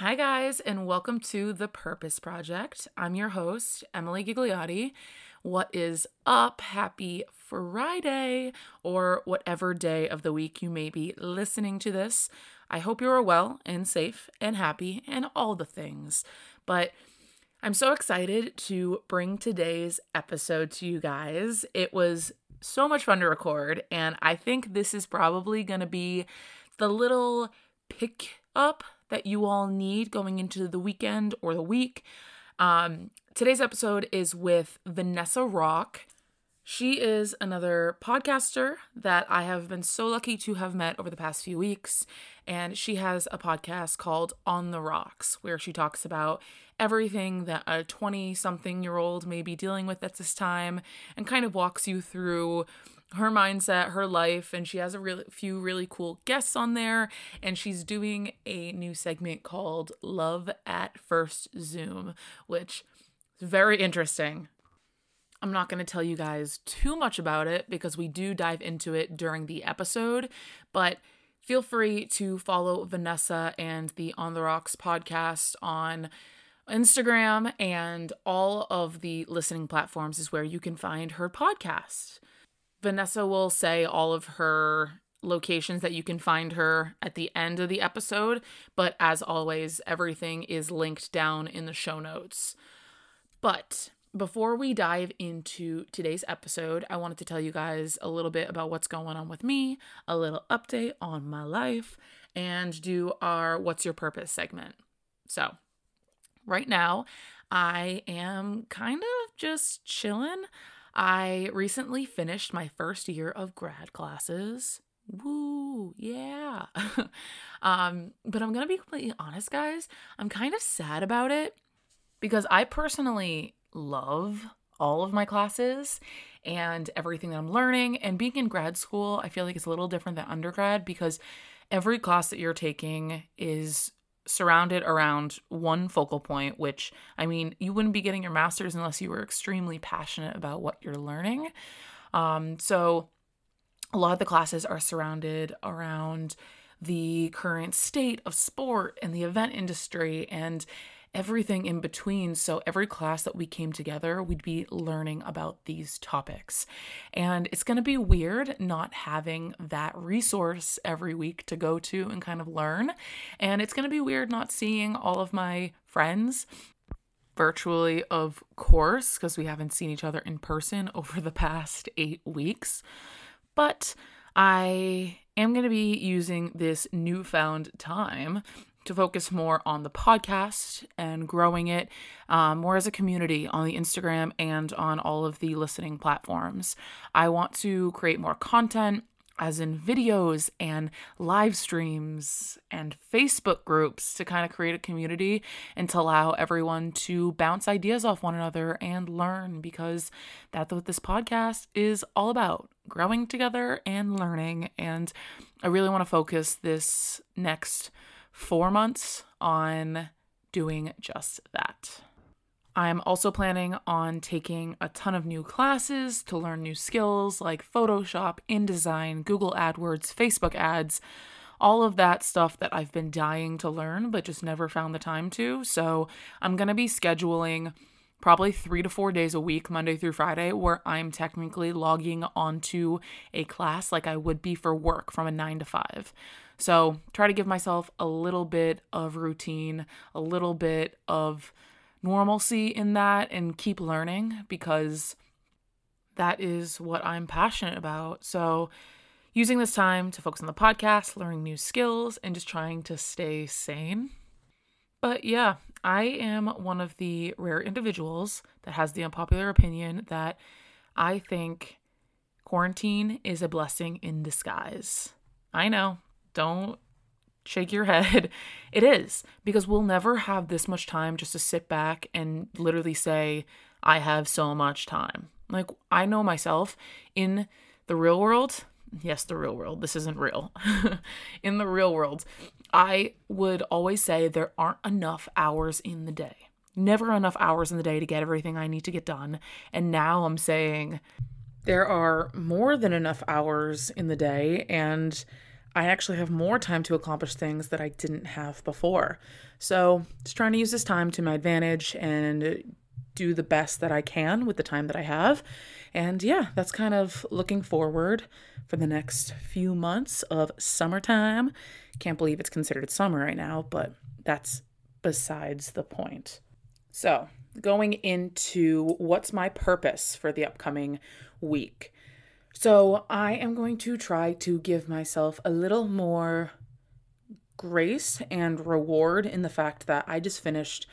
Hi, guys, and welcome to The Purpose Project. I'm your host, Emily Gigliotti. What is up? Happy Friday, or whatever day of the week you may be listening to this. I hope you are well and safe and happy and all the things. But I'm so excited to bring today's episode to you guys. It was so much fun to record, and I think this is probably going to be the little pick up that you all need going into the weekend or the week. Um, today's episode is with Vanessa Rock. She is another podcaster that I have been so lucky to have met over the past few weeks. And she has a podcast called On the Rocks, where she talks about everything that a 20 something year old may be dealing with at this time and kind of walks you through her mindset, her life, and she has a really few really cool guests on there. And she's doing a new segment called Love at First Zoom, which is very interesting. I'm not going to tell you guys too much about it because we do dive into it during the episode, but feel free to follow Vanessa and the On the Rocks podcast on Instagram and all of the listening platforms is where you can find her podcast. Vanessa will say all of her locations that you can find her at the end of the episode, but as always, everything is linked down in the show notes. But before we dive into today's episode, I wanted to tell you guys a little bit about what's going on with me, a little update on my life, and do our What's Your Purpose segment. So, right now, I am kind of just chilling. I recently finished my first year of grad classes. Woo, yeah. um, but I'm going to be completely honest, guys. I'm kind of sad about it because I personally love all of my classes and everything that I'm learning. And being in grad school, I feel like it's a little different than undergrad because every class that you're taking is surrounded around one focal point, which I mean, you wouldn't be getting your master's unless you were extremely passionate about what you're learning. Um, so, a lot of the classes are surrounded around the current state of sport and the event industry and everything in between. So, every class that we came together, we'd be learning about these topics. And it's going to be weird not having that resource every week to go to and kind of learn. And it's going to be weird not seeing all of my friends virtually, of course, because we haven't seen each other in person over the past eight weeks. But I am going to be using this newfound time to focus more on the podcast and growing it um, more as a community on the Instagram and on all of the listening platforms. I want to create more content as in videos and live streams and Facebook groups to kind of create a community and to allow everyone to bounce ideas off one another and learn because that's what this podcast is all about growing together and learning. And I really want to focus this next four months on doing just that. I'm also planning on taking a ton of new classes to learn new skills like Photoshop, InDesign, Google AdWords, Facebook ads, all of that stuff that I've been dying to learn but just never found the time to. So I'm going to be scheduling probably three to four days a week, Monday through Friday, where I'm technically logging onto a class like I would be for work from a nine to five. So try to give myself a little bit of routine, a little bit of normalcy in that, and keep learning because that is what I'm passionate about. So using this time to focus on the podcast, learning new skills, and just trying to stay sane. But yeah, I am one of the rare individuals that has the unpopular opinion that I think quarantine is a blessing in disguise. I know, don't shake your head. It is because we'll never have this much time just to sit back and literally say, I have so much time. Like, I know myself in the real world. Yes, the real world. This isn't real. in the real world, I would always say there aren't enough hours in the day. Never enough hours in the day to get everything I need to get done. And now I'm saying there are more than enough hours in the day and I actually have more time to accomplish things that I didn't have before. So, just trying to use this time to my advantage and do the best that I can with the time that I have. And yeah, that's kind of looking forward for the next few months of summertime. Can't believe it's considered summer right now, but that's besides the point. So, going into what's my purpose for the upcoming week. So, I am going to try to give myself a little more grace and reward in the fact that I just finished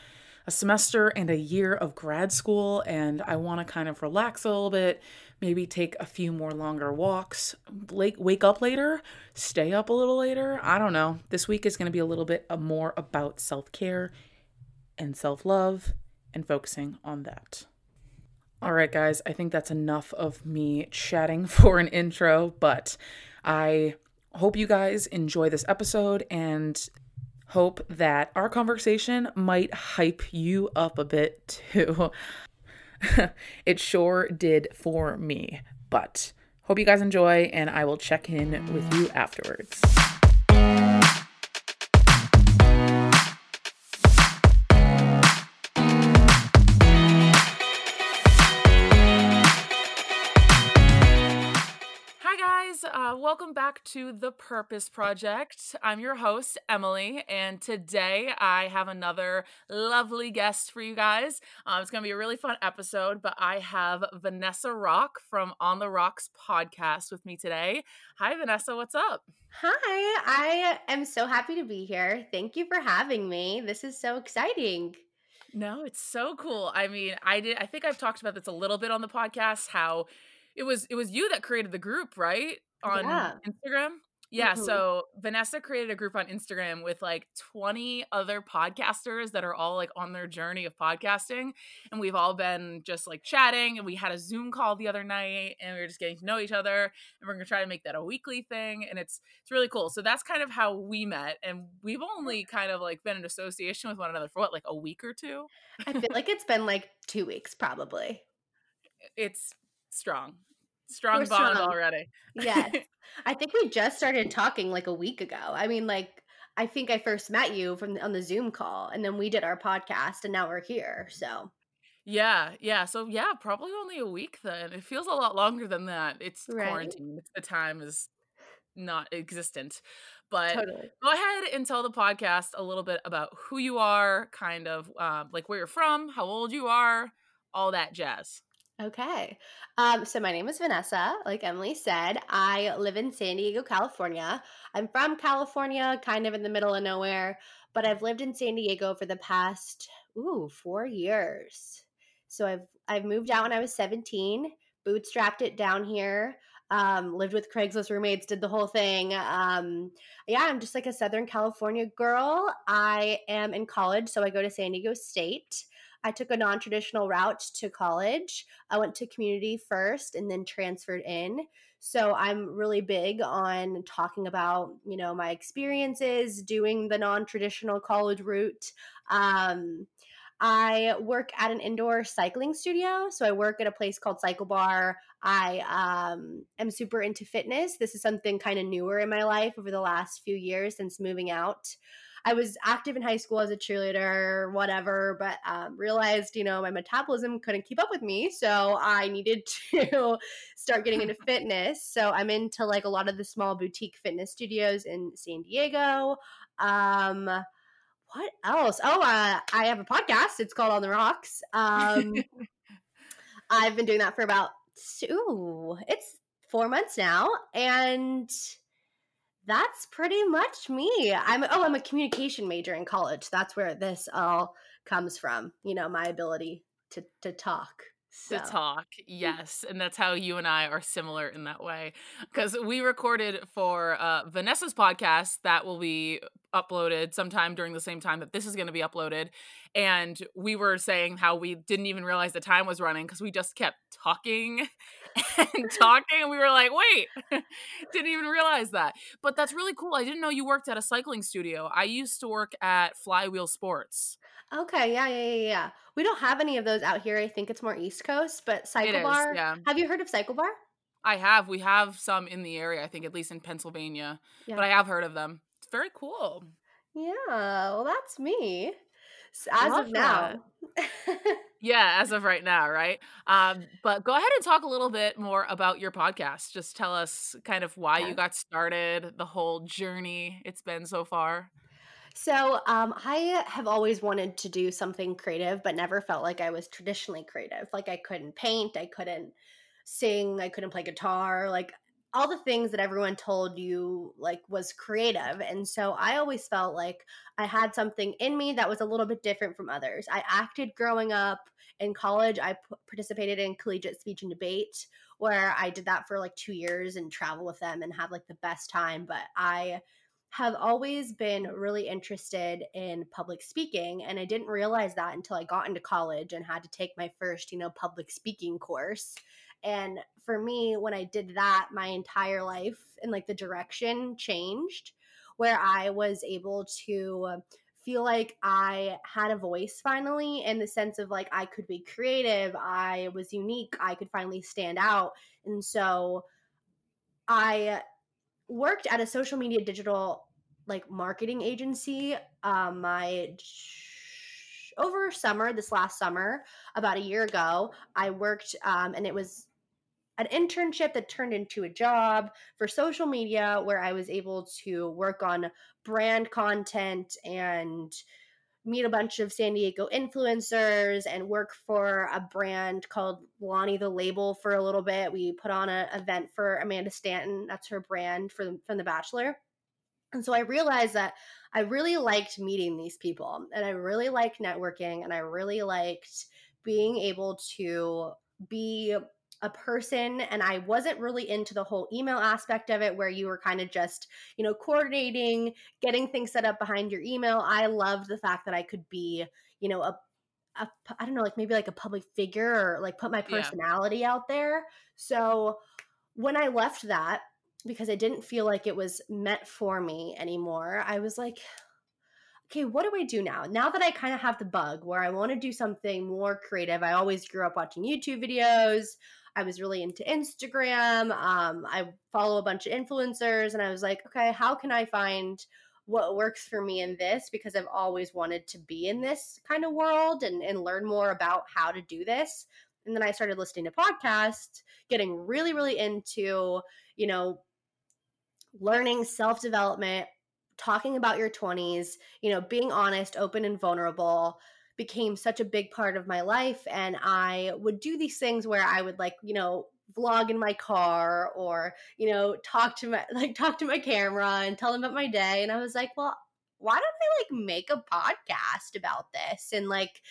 a semester and a year of grad school and I want to kind of relax a little bit, maybe take a few more longer walks, wake up later, stay up a little later. I don't know. This week is going to be a little bit more about self care and self love and focusing on that. All right, guys, I think that's enough of me chatting for an intro, but I hope you guys enjoy this episode and hope that our conversation might hype you up a bit too. it sure did for me. But hope you guys enjoy, and I will check in with you afterwards. Uh, welcome back to the Purpose Project. I'm your host, Emily, and today I have another lovely guest for you guys. Uh, it's going to be a really fun episode, but I have Vanessa Rock from On the Rocks podcast with me today. Hi, Vanessa. What's up? Hi, I am so happy to be here. Thank you for having me. This is so exciting. No, it's so cool. I mean, I did I think I've talked about this a little bit on the podcast how it was it was you that created the group, right? On yeah. Instagram. Yeah, mm-hmm. so Vanessa created a group on Instagram with like 20 other podcasters that are all like on their journey of podcasting. And we've all been just like chatting. And we had a Zoom call the other night and we were just getting to know each other. And we're gonna try to make that a weekly thing. And it's it's really cool. So that's kind of how we met. And we've only kind of like been in association with one another for what, like a week or two? I feel like it's been like two weeks probably. It's strong strong We're bond strong. already. yes. I think we just started talking like a week ago. I mean, like I think I first met you from on the Zoom call, and then we did our podcast, and now we're here. So. Yeah, yeah. So yeah, probably only a week then. It feels a lot longer than that. It's right. quarantine. The time is not existent. But totally. go ahead and tell the podcast a little bit about who you are, kind of um, like where you're from, how old you are, all that jazz. Okay. Um, so my name is Vanessa. Like Emily said, I live in San Diego, California. I'm from California, kind of in the middle of nowhere, but I've lived in San Diego for the past ooh four years. So I've I've moved out when I was 17, bootstrapped it down here. Um, lived with Craigslist roommates, did the whole thing. Um, yeah, I'm just like a Southern California girl. I am in college, so I go to San Diego State. I took a non traditional route to college. I went to community first and then transferred in. So I'm really big on talking about, you know, my experiences doing the non traditional college route. Um, I work at an indoor cycling studio. So I work at a place called Cycle Bar. I um, am super into fitness. This is something kind of newer in my life over the last few years since moving out. I was active in high school as a cheerleader, whatever, but um, realized, you know, my metabolism couldn't keep up with me. So I needed to start getting into fitness. So I'm into like a lot of the small boutique fitness studios in San Diego. Um, what else? Oh, uh, I have a podcast. It's called On the Rocks. Um, I've been doing that for about, ooh, it's four months now. And that's pretty much me. I'm oh, I'm a communication major in college. That's where this all comes from. You know, my ability to to talk. So. To talk, yes, and that's how you and I are similar in that way. Because we recorded for uh, Vanessa's podcast that will be uploaded sometime during the same time that this is going to be uploaded, and we were saying how we didn't even realize the time was running because we just kept talking and talking and we were like wait didn't even realize that but that's really cool i didn't know you worked at a cycling studio i used to work at flywheel sports okay yeah yeah yeah yeah we don't have any of those out here i think it's more east coast but cycle bar yeah. have you heard of cycle bar I have. We have some in the area, I think, at least in Pennsylvania. Yeah. But I have heard of them. Very cool. Yeah, well, that's me. As Love of now. yeah, as of right now, right? Um, but go ahead and talk a little bit more about your podcast. Just tell us kind of why yeah. you got started, the whole journey it's been so far. So, um, I have always wanted to do something creative, but never felt like I was traditionally creative. Like I couldn't paint, I couldn't sing, I couldn't play guitar. Like all the things that everyone told you like was creative and so i always felt like i had something in me that was a little bit different from others. I acted growing up in college. I p- participated in collegiate speech and debate where i did that for like two years and travel with them and have like the best time but i have always been really interested in public speaking and i didn't realize that until i got into college and had to take my first you know public speaking course and for me, when I did that, my entire life and like the direction changed where I was able to feel like I had a voice finally in the sense of like I could be creative, I was unique, I could finally stand out. And so I worked at a social media digital like marketing agency um my over summer this last summer about a year ago i worked um, and it was an internship that turned into a job for social media where I was able to work on brand content and meet a bunch of San Diego influencers and work for a brand called Lonnie the Label for a little bit. We put on an event for Amanda Stanton, that's her brand for from The Bachelor. And so I realized that I really liked meeting these people and I really liked networking and I really liked being able to be a person and I wasn't really into the whole email aspect of it where you were kind of just, you know, coordinating, getting things set up behind your email. I loved the fact that I could be, you know, a a, I don't know, like maybe like a public figure or like put my personality yeah. out there. So when I left that, because I didn't feel like it was meant for me anymore, I was like, okay, what do I do now? Now that I kind of have the bug where I want to do something more creative, I always grew up watching YouTube videos. I was really into Instagram. Um, I follow a bunch of influencers, and I was like, okay, how can I find what works for me in this? Because I've always wanted to be in this kind of world and, and learn more about how to do this. And then I started listening to podcasts, getting really, really into, you know, learning self development, talking about your 20s, you know, being honest, open, and vulnerable became such a big part of my life and i would do these things where i would like you know vlog in my car or you know talk to my like talk to my camera and tell them about my day and i was like well why don't i like make a podcast about this and like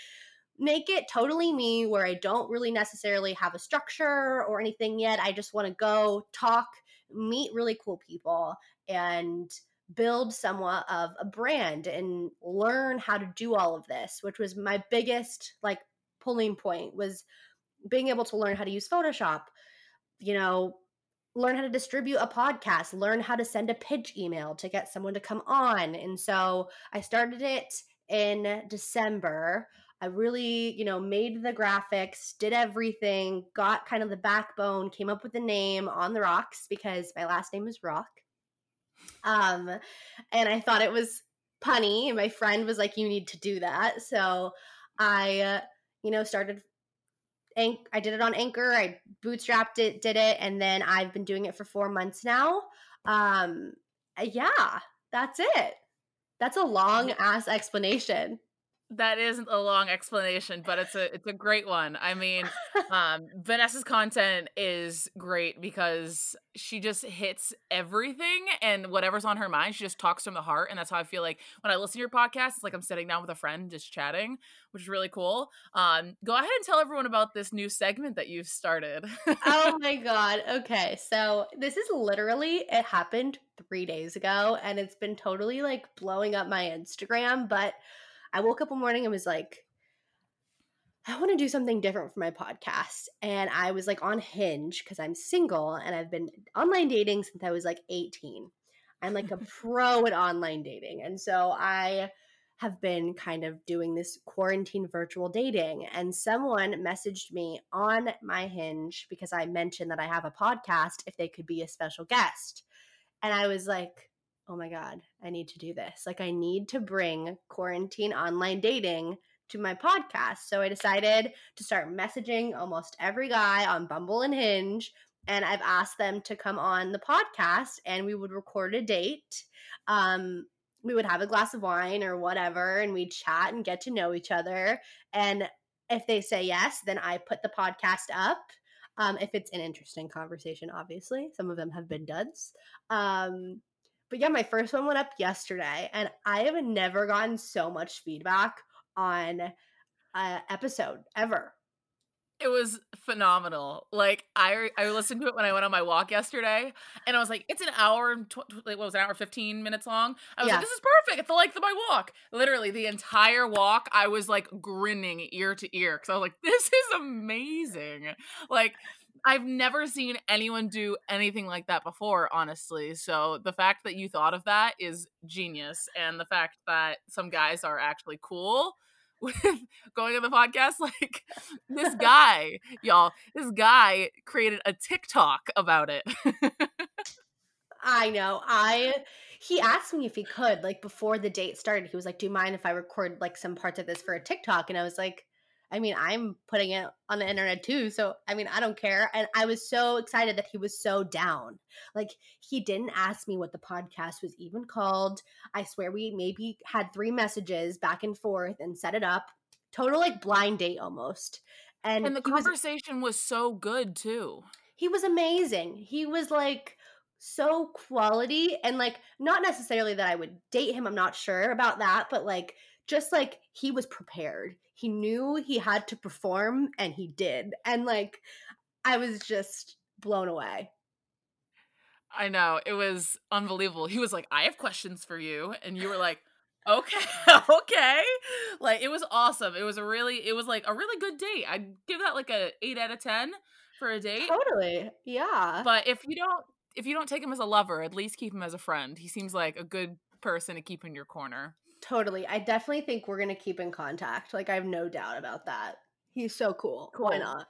make it totally me where i don't really necessarily have a structure or anything yet. I just want to go talk meet really cool people and build somewhat of a brand and learn how to do all of this which was my biggest like pulling point was being able to learn how to use photoshop you know learn how to distribute a podcast learn how to send a pitch email to get someone to come on. And so i started it in december. I really you know made the graphics did everything got kind of the backbone came up with the name on the rocks because my last name is rock um, and I thought it was punny. And my friend was like, "You need to do that." So I, uh, you know, started. Anch- I did it on Anchor. I bootstrapped it, did it, and then I've been doing it for four months now. Um, yeah, that's it. That's a long ass explanation that is a long explanation but it's a it's a great one. I mean um vanessa's content is great because she just hits everything and whatever's on her mind she just talks from the heart and that's how i feel like when i listen to your podcast it's like i'm sitting down with a friend just chatting which is really cool. Um go ahead and tell everyone about this new segment that you've started. Oh my god okay so this is literally it happened three days ago and it's been totally like blowing up my instagram but I woke up one morning and was like, I want to do something different for my podcast. And I was like on Hinge because I'm single and I've been online dating since I was like 18. I'm like a pro at online dating. And so I have been kind of doing this quarantine virtual dating. And someone messaged me on my hinge because I mentioned that I have a podcast if they could be a special guest. And I was like, oh my God, I need to do this. Like, I need to bring quarantine online dating to my podcast. So I decided to start messaging almost every guy on Bumble and Hinge. And I've asked them to come on the podcast and we would record a date. Um, we would have a glass of wine or whatever and we'd chat and get to know each other. And if they say yes, then I put the podcast up. Um, if it's an interesting conversation, obviously. Some of them have been duds. Um, but yeah, my first one went up yesterday, and I have never gotten so much feedback on a episode ever. It was phenomenal. Like I I listened to it when I went on my walk yesterday, and I was like, it's an hour and tw- what was it, an hour fifteen minutes long. I was yeah. like, this is perfect. It's the length of my walk. Literally the entire walk, I was like grinning ear to ear because I was like, this is amazing. Like I've never seen anyone do anything like that before, honestly. So the fact that you thought of that is genius, and the fact that some guys are actually cool with going on the podcast, like this guy, y'all, this guy created a TikTok about it. I know. I he asked me if he could, like before the date started. He was like, "Do you mind if I record like some parts of this for a TikTok?" And I was like, I mean, I'm putting it on the internet too. So, I mean, I don't care. And I was so excited that he was so down. Like, he didn't ask me what the podcast was even called. I swear we maybe had three messages back and forth and set it up. Total, like, blind date almost. And, and the conversation was, was so good too. He was amazing. He was like, so quality and like not necessarily that I would date him, I'm not sure about that, but like just like he was prepared. He knew he had to perform and he did. And like I was just blown away. I know. It was unbelievable. He was like, "I have questions for you." And you were like, "Okay. okay." Like it was awesome. It was a really it was like a really good date. I'd give that like a 8 out of 10 for a date. Totally. Yeah. But if you don't if you don't take him as a lover, at least keep him as a friend. He seems like a good person to keep in your corner. Totally. I definitely think we're going to keep in contact. Like, I have no doubt about that. He's so cool. cool. Why not?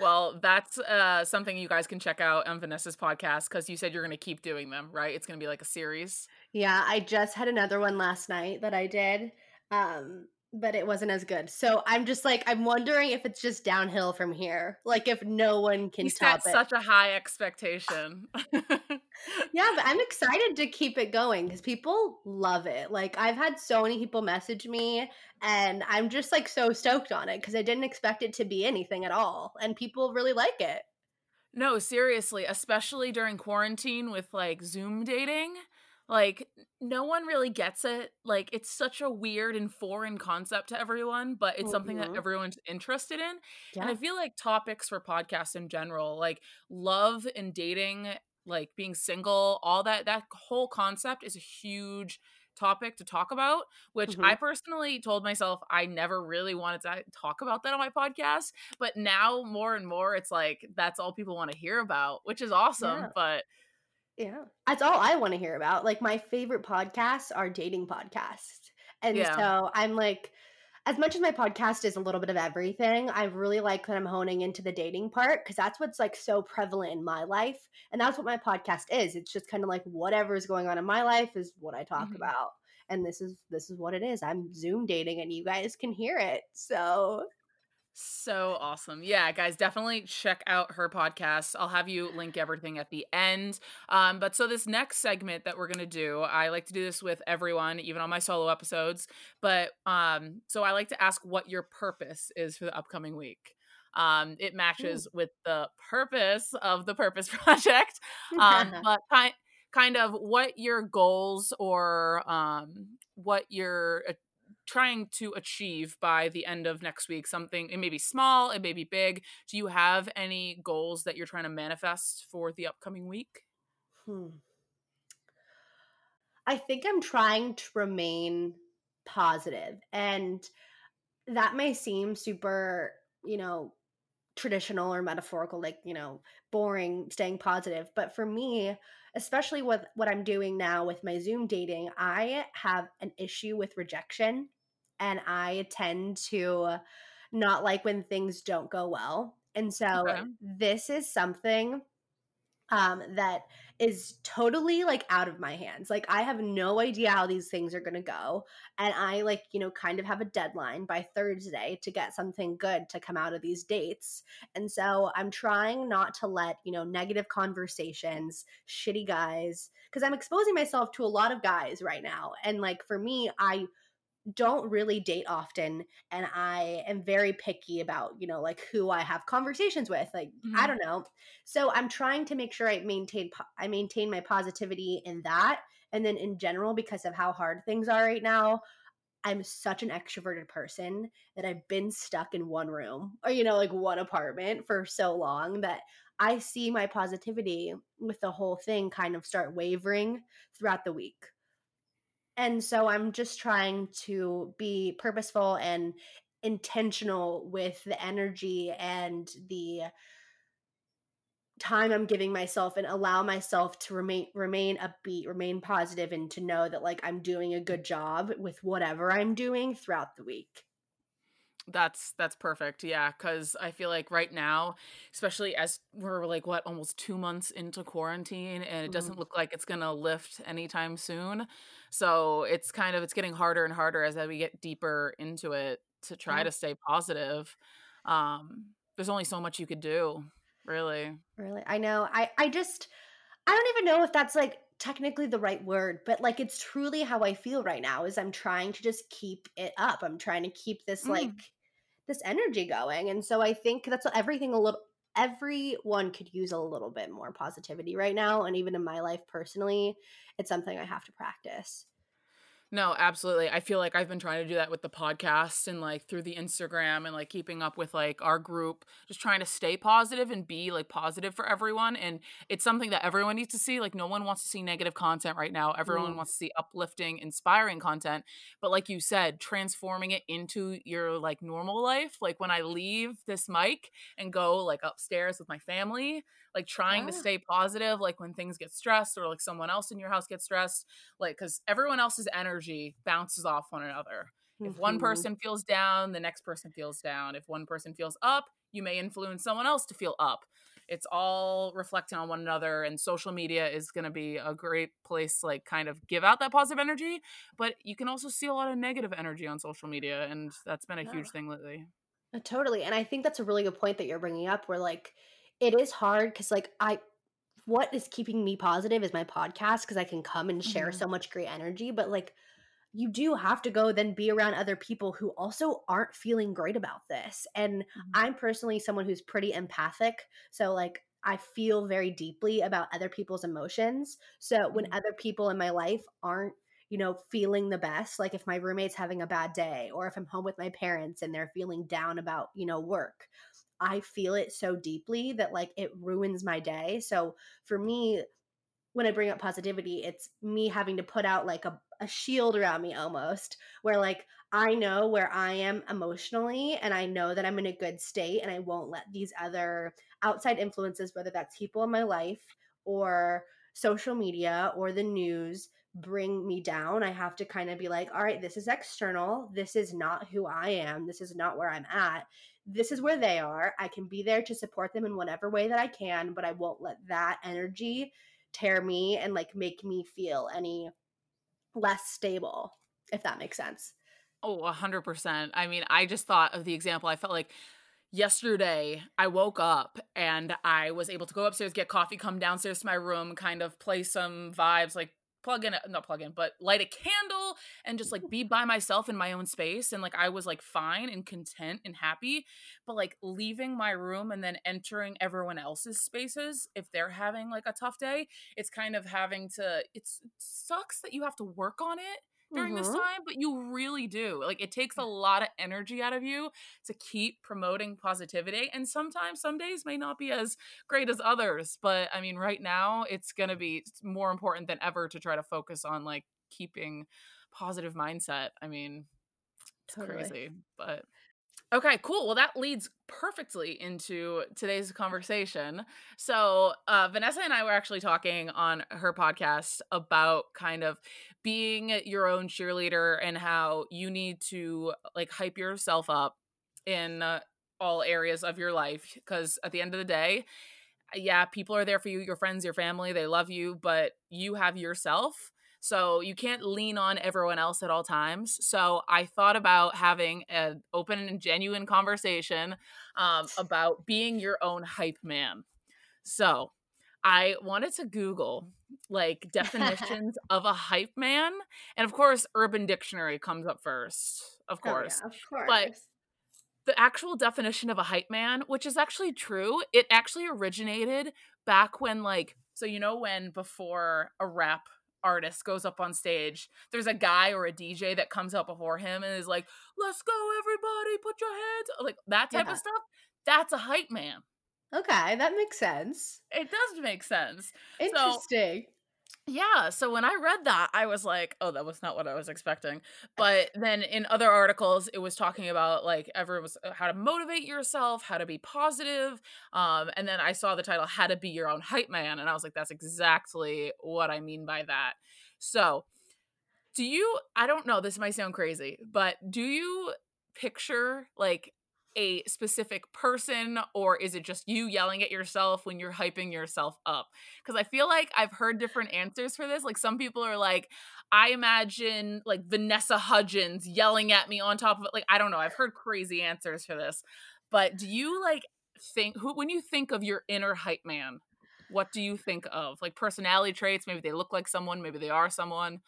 Well, that's uh, something you guys can check out on Vanessa's podcast because you said you're going to keep doing them, right? It's going to be like a series. Yeah, I just had another one last night that I did. Um, but it wasn't as good. So I'm just like I'm wondering if it's just downhill from here. Like if no one can you top set it. Such a high expectation. yeah, but I'm excited to keep it going because people love it. Like I've had so many people message me, and I'm just like so stoked on it because I didn't expect it to be anything at all, and people really like it. No, seriously, especially during quarantine with like Zoom dating. Like, no one really gets it. Like, it's such a weird and foreign concept to everyone, but it's mm-hmm. something that mm-hmm. everyone's interested in. Yeah. And I feel like topics for podcasts in general, like love and dating, like being single, all that, that whole concept is a huge topic to talk about, which mm-hmm. I personally told myself I never really wanted to talk about that on my podcast. But now more and more, it's like that's all people want to hear about, which is awesome. Yeah. But yeah. That's all I want to hear about. Like my favorite podcasts are dating podcasts. And yeah. so I'm like as much as my podcast is a little bit of everything, I really like that I'm honing into the dating part because that's what's like so prevalent in my life. And that's what my podcast is. It's just kind of like whatever is going on in my life is what I talk mm-hmm. about. And this is this is what it is. I'm Zoom dating and you guys can hear it. So so awesome. Yeah, guys, definitely check out her podcast. I'll have you link everything at the end. Um, but so this next segment that we're gonna do, I like to do this with everyone, even on my solo episodes. But um, so I like to ask what your purpose is for the upcoming week. Um, it matches Ooh. with the purpose of the Purpose Project. Um, but kind kind of what your goals or um, what your trying to achieve by the end of next week something it may be small it may be big. Do you have any goals that you're trying to manifest for the upcoming week? Hmm. i think i'm trying to remain positive and that may seem super you know traditional or metaphorical like you know boring staying positive but for me especially with what i'm doing now with my zoom dating i have an issue with rejection and i tend to not like when things don't go well and so Okay. this is something um that is totally like out of my hands like i have no idea how these things are going to go and i like you know kind of have a deadline by thursday to get something good to come out of these dates and so i'm trying not to let you know negative conversations shitty guys because i'm exposing myself to a lot of guys right now and like for me i don't really date often and I am very picky about, you know, like who I have conversations with. Like I Mhm. don't know. So I'm trying to make sure I maintain po- I maintain my positivity in that and then in general because of how hard things are right now, I'm such an extroverted person that I've been stuck in one room or you know, like one apartment for so long that I see my positivity with the whole thing kind of start wavering throughout the week. And so I'm just trying to be purposeful and intentional with the energy and the time I'm giving myself and allow myself to remain remain upbeat, remain positive and to know that like I'm doing a good job with whatever I'm doing throughout the week. That's that's perfect. Yeah, cuz I feel like right now, especially as we're like what almost 2 months into quarantine and it doesn't look like it's going to lift anytime soon. So, it's kind of it's getting harder and harder as we get deeper into it to try Yeah, to stay positive. Um there's only so much you could do, really. really. I know. I I just I don't even know if that's like technically the right word, but like it's truly how I feel right now is I'm trying to just keep it up. I'm trying to keep this like Mm. This energy going. And so I think that's what everything a little everyone could use a little bit more positivity right now and even in my life personally, it's something I have to practice. No, absolutely. I feel like I've been trying to do that with the podcast and like through the Instagram and like keeping up with like our group, just trying to stay positive and be like positive for everyone. And it's something that everyone needs to see. Like, no one wants to see negative content right now. Everyone Mm, wants to see uplifting, inspiring content. But like you said, transforming it into your like normal life. Like, when I leave this mic and go like upstairs with my family, like trying to stay positive, like when things get stressed or like someone else in your house gets stressed like because everyone else's energy bounces off one another if one Mhm. person feels down the next person feels down if one person feels up you may influence someone else to feel up it's all reflecting on one another and social media is going to be a great place to like kind of give out that positive energy but you can also see a lot of negative energy on social media and that's been a Yeah. huge thing lately Uh, Totally. And I think that's a really good point that you're bringing up where like it is hard cuz like I what is keeping me positive is my podcast because I can come and share hmm so much great energy. But like, you do have to go then be around other people who also aren't feeling great about this. And I'm personally someone who's pretty empathic. So, like, I feel very deeply about other people's emotions. So, when hmm other people in my life aren't, you know, feeling the best, like if my roommate's having a bad day or if I'm home with my parents and they're feeling down about, you know, work, I feel it so deeply that like it ruins my day. So, for me, when I bring up positivity, it's me having to put out like a, a shield around me almost, where like I know where I am emotionally and I know that I'm in a good state and I won't let these other outside influences, whether that's people in my life or social media or the news, bring me down. I have to kind of be like, all right, this is external. This is not who I am. This is not where I'm at. This is where they are. I can be there to support them in whatever way that I can, but I won't let that energy tear me and like make me feel any less stable, if that makes sense. Oh, 100%. I mean, I just thought of the example. I felt like yesterday I woke up and I was able to go upstairs, get coffee, come downstairs to my room, kind of play some vibes, like plug in, not plug in, but light a candle and just like be by myself in my own space. And like I was like fine and content and happy. But like leaving my room and then entering everyone else's spaces, if they're having like a tough day, it's kind of having to, it's, it sucks that you have to work on it during this Mhm. time, but you really do. Like it takes a lot of energy out of you to keep promoting positivity. And sometimes some days may not be as great as others, but I mean right now it's going to be more important than ever to try to focus on like keeping positive mindset. I mean, it's Totally. crazy, but Okay, cool. Well, that leads perfectly into today's conversation. So, uh, Vanessa and I were actually talking on her podcast about kind of being your own cheerleader and how you need to like hype yourself up in uh, all areas of your life. Because at the end of the day, yeah, people are there for you, your friends, your family, they love you, but you have yourself so you can't lean on everyone else at all times. So I thought about having an open and genuine conversation um, about being your own hype man. So I wanted to Google like definitions of a hype man. And of course, Urban Dictionary comes up first, of course. Oh, yeah, of course. But the actual definition of a hype man, which is actually true, it actually originated back when, like, so you know, when before a rap artist goes up on stage, there's a guy or a DJ that comes out before him and is like, "Let's go, everybody, put your hands," like that type yeah. of stuff. That's a hype man. Okay, that makes sense. It does make sense. Interesting. Yeah, so when I read that, I was like, "Oh, that was not what I was expecting." But then in other articles, it was talking about like everyone was uh, how to motivate yourself, how to be positive. Um, and then I saw the title "How to Be Your Own Hype Man," and I was like, "That's exactly what I mean by that." So, do you? I don't know. This might sound crazy, but do you picture like a specific person or is it just you yelling at yourself when you're hyping yourself up? Because I feel like I've heard different answers for this. Like some people are like, I imagine like Vanessa Hudgens yelling at me on top of it. Like, I don't know. I've heard crazy answers for this. But do you like think who when you think of your inner hype man, what do you think of? Like personality traits, maybe they look like someone, maybe they are someone.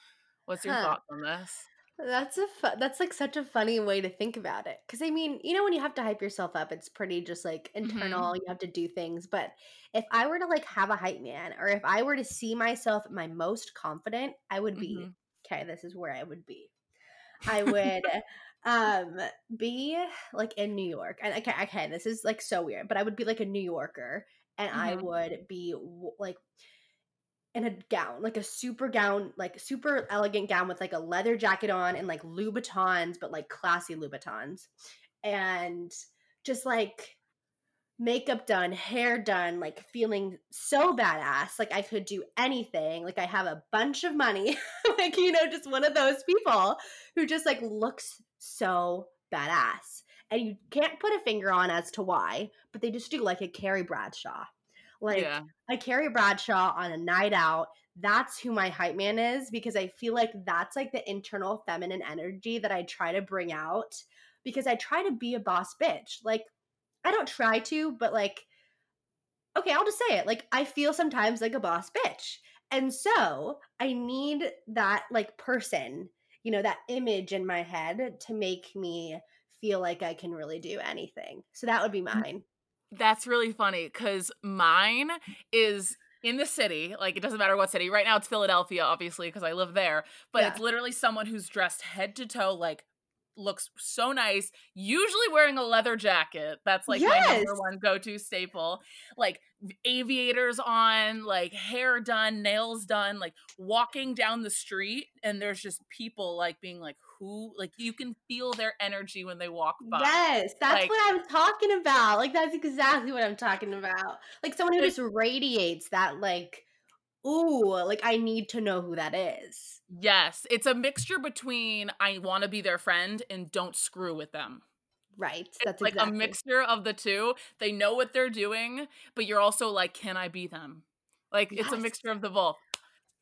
What's your huh. thoughts on this? That's a fu- that's like such a funny way to think about it. Cuz I mean, you know when you have to hype yourself up, it's pretty just like internal, mm-hmm. you have to do things, but if I were to like have a hype man or if I were to see myself my most confident, I would be mm-hmm. okay, this is where I would be. I would um be like in New York. And okay, okay, this is like so weird, but I would be like a New Yorker and mm-hmm. I would be like in a gown, like a super gown, like super elegant gown with like a leather jacket on and like Louboutins, but like classy Louboutins. And just like makeup done, hair done, like feeling so badass. Like I could do anything. Like I have a bunch of money. like, you know, just one of those people who just like looks so badass. And you can't put a finger on as to why, but they just do like a Carrie Bradshaw. Like yeah. a Carrie Bradshaw on a night out. That's who my hype man is because I feel like that's like the internal feminine energy that I try to bring out because I try to be a boss bitch. Like I don't try to, but like okay, I'll just say it. Like I feel sometimes like a boss bitch. And so I need that like person, you know, that image in my head to make me feel like I can really do anything. So that would be mm. mine. That's really funny because mine is in the city. Like it doesn't matter what city. Right now it's Philadelphia, obviously, because I live there. But yeah. it's literally someone who's dressed head to toe, like looks so nice. Usually wearing a leather jacket. That's like yes. my number one go-to staple. Like aviators on, like hair done, nails done, like walking down the street and there's just people like being like who like you can feel their energy when they walk by. Yes, that's like, what I'm talking about. Like that's exactly what I'm talking about. Like someone who just radiates that like ooh, like I need to know who that is. Yes, it's a mixture between I want to be their friend and don't screw with them. Right. That's it's like exactly. a mixture of the two. They know what they're doing, but you're also like, can I be them? Like yes. it's a mixture of the both.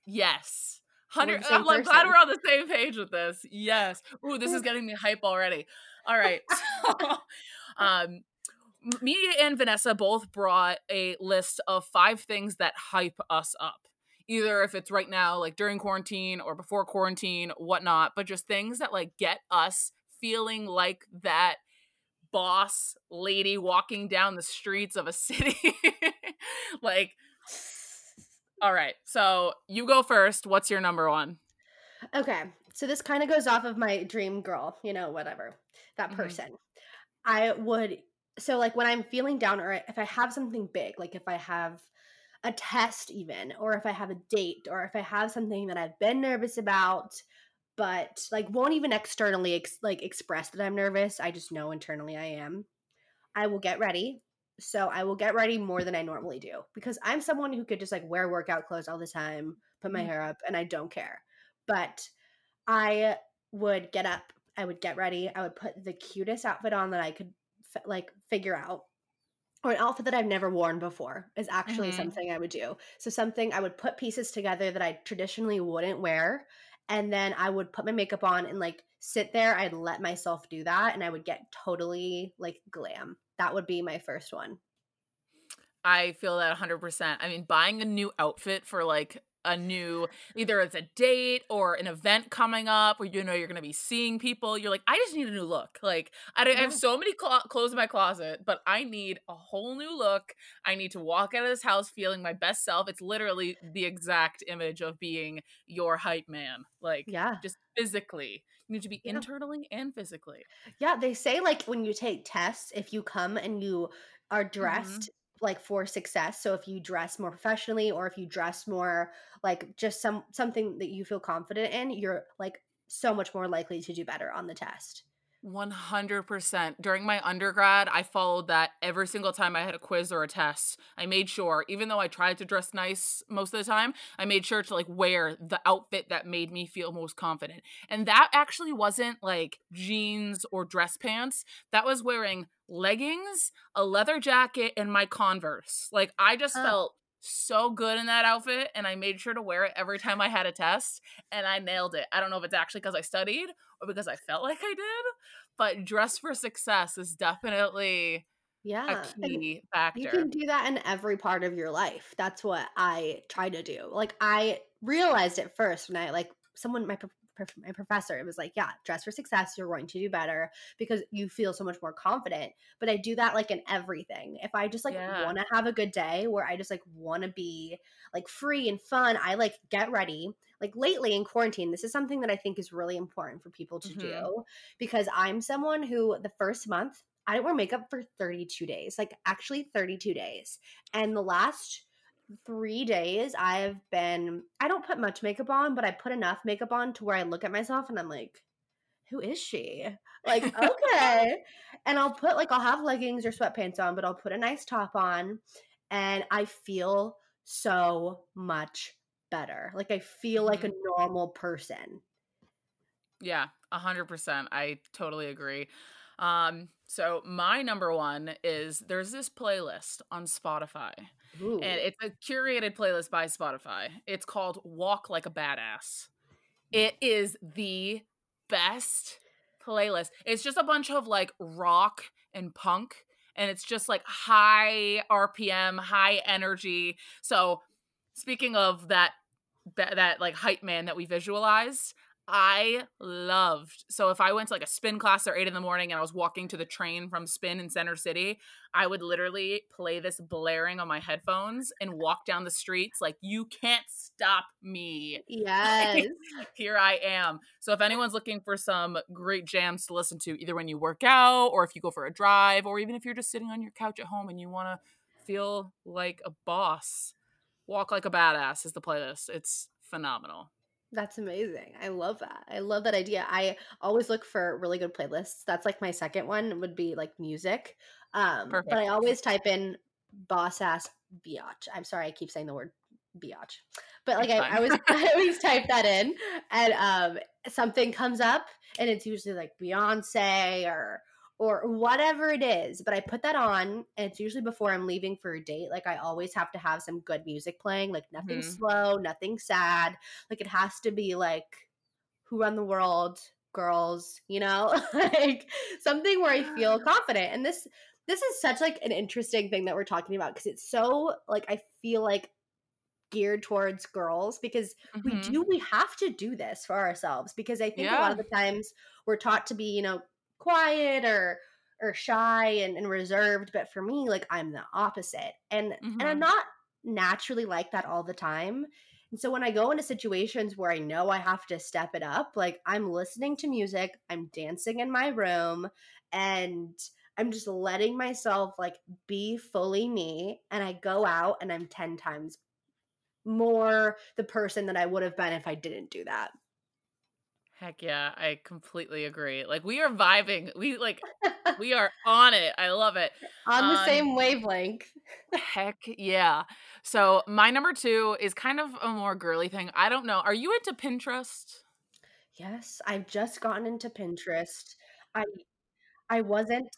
Yes. Hundred. I'm like glad we're on the same page with this. Yes. Ooh, this is getting me hype already. All right. um, me and Vanessa both brought a list of five things that hype us up. Either if it's right now, like during quarantine or before quarantine, whatnot, but just things that like get us feeling like that boss lady walking down the streets of a city. like, all right. So you go first. What's your number one? Okay. So this kind of goes off of my dream girl, you know, whatever, that mm-hmm. person. I would, so like when I'm feeling down or if I have something big, like if I have a test even, or if I have a date, or if I have something that I've been nervous about, but like won't even externally ex- like express that I'm nervous. I just know internally I am. I will get ready. So I will get ready more than I normally do because I'm someone who could just like wear workout clothes all the time, put my Mhm. hair up, and I don't care. But I would get up, I would get ready, I would put the cutest outfit on that I could f- like figure out. Or an outfit that I've never worn before is actually Mhm. something I would do. So something I would put pieces together that I traditionally wouldn't wear and then I would put my makeup on and like sit there. I'd let myself do that and I would get totally like glam. That would be my first one. I feel that 100%. I mean, buying a new outfit for like a new either it's a date or an event coming up where you know you're going to be seeing people you're like i just need a new look like i, don't- I have so many clo- clothes in my closet but i need a whole new look i need to walk out of this house feeling my best self it's literally the exact image of being your hype man like Yeah. just physically you need to be Yeah. internally and physically Yeah, they say like when you take tests, if you come and you are Mm-hmm. dressed like for success, so if you dress more professionally or if you dress more like just some something that you feel confident in, you're like so much more likely to do better on the test. 100%. During my undergrad, I followed that every single time I had a quiz or a test. I made sure, even though I tried to dress nice most of the time, I made sure to like wear the outfit that made me feel most confident. And that actually wasn't like jeans or dress pants. That was wearing leggings, a leather jacket, and my Converse. Like I just Huh. felt so good in that outfit and I made sure to wear it every time I had a test and I nailed it. I don't know if it's actually because I studied or because I felt like I did, but dress for success is definitely Yeah. a and key factor. You can do that in every part of your life. That's what I try to do. Like I realized it first when I like someone my my professor it was like, yeah, dress for success, you're going to do better because you feel so much more confident. But I do that like in everything. If I just like Yeah. want to have a good day where I just like want to be like free and fun, I like get ready. Like lately in quarantine, this is something that I think is really important for people to Mhm. do because I'm someone who the first month I didn't wear makeup for 32 days, like actually 32 days. And the last three days, I've been, I don't put much makeup on, but I put enough makeup on to where I look at myself and I'm like, who is she? Like, okay. and I'll put, like, I'll have leggings or sweatpants on, but I'll put a nice top on and I feel so much better. Like, I feel like a mm-hmm. normal person. Yeah, a hundred percent. I totally agree. Um, so my number one is there's this playlist on Spotify, Ooh. and it's a curated playlist by Spotify. It's called Walk Like a Badass. It is the best playlist. It's just a bunch of like rock and punk, and it's just like high RPM, high energy. So, speaking of that, that, that like hype man that we visualized, I loved. So if I went to like a spin class at eight in the morning and I was walking to the train from spin in Center City, I would literally play this blaring on my headphones and walk down the streets like you can't stop me. yes. Here I am. So if anyone's looking for some great jams to listen to, either when you work out or if you go for a drive, or even if you're just sitting on your couch at home and you want to feel like a boss, walk like a badass is the playlist. It's phenomenal. That's amazing. I love that. I love that idea. I always look for really good playlists. That's like my second one would be like music. Um, but I Perfect. always type in boss ass biatch. I'm sorry, I keep saying the word biatch. But like It's I, I fine. always I always type that in and um something comes up and it's usually like Beyonce or or whatever it is. But I put that on and it's usually before I'm leaving for a date. Like I always have to have some good music playing, like nothing Mhm. slow, nothing sad. Like it has to be like who run the world, girls, you know? like something where I feel confident. And this this is such like an interesting thing that we're talking about because it's so like I feel like geared towards girls because we Mhm. do we have to do this for ourselves because I think a lot of the times we're taught to be, you know, quiet or or shy and, and reserved. But for me, like I'm the opposite. And and I'm Mhm. not naturally like that all the time. And so when I go into situations where I know I have to step it up, like I'm listening to music, I'm dancing in my room, and I'm just letting myself like be fully me. And I go out and I'm 10 times more the person that I would have been if I didn't do that. Heck yeah, I completely agree. Like we are vibing. We like we are on it. I love it. On the um, same wavelength. heck yeah. So my number two is kind of a more girly thing. I don't know. Are you into Pinterest? Yes, I've just gotten into Pinterest. I I wasn't,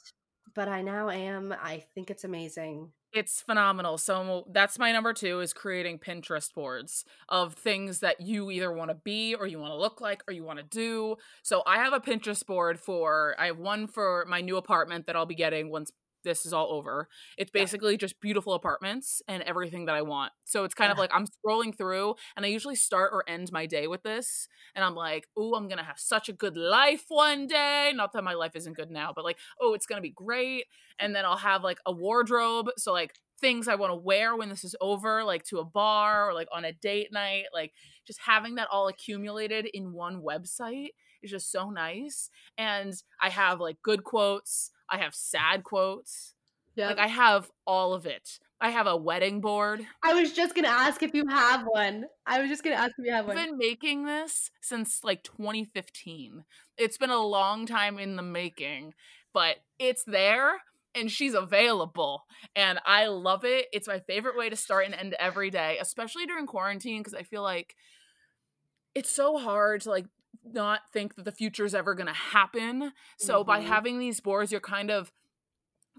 but I now am. I think it's amazing. It's phenomenal. So that's my number two is creating Pinterest boards of things that you either want to be or you want to look like or you want to do. So I have a Pinterest board for I have one for my new apartment that I'll be getting once this is all over. It's basically yeah. just beautiful apartments and everything that I want. So it's kind yeah. of like I'm scrolling through and I usually start or end my day with this. And I'm like, oh, I'm going to have such a good life one day. Not that my life isn't good now, but like, oh, it's going to be great. And then I'll have like a wardrobe. So, like, things I want to wear when this is over, like to a bar or like on a date night, like just having that all accumulated in one website is just so nice. And I have like good quotes, I have sad quotes. Yeah. Like I have all of it. I have a wedding board. I was just gonna ask if you have one. I was just gonna ask if you have one. I've been making this since like 2015. It's been a long time in the making, but it's there and she's available and I love it. It's my favorite way to start and end every day, especially during quarantine because I feel like it's so hard to like not think that the future is ever going to happen. So mm-hmm. by having these boards, you're kind of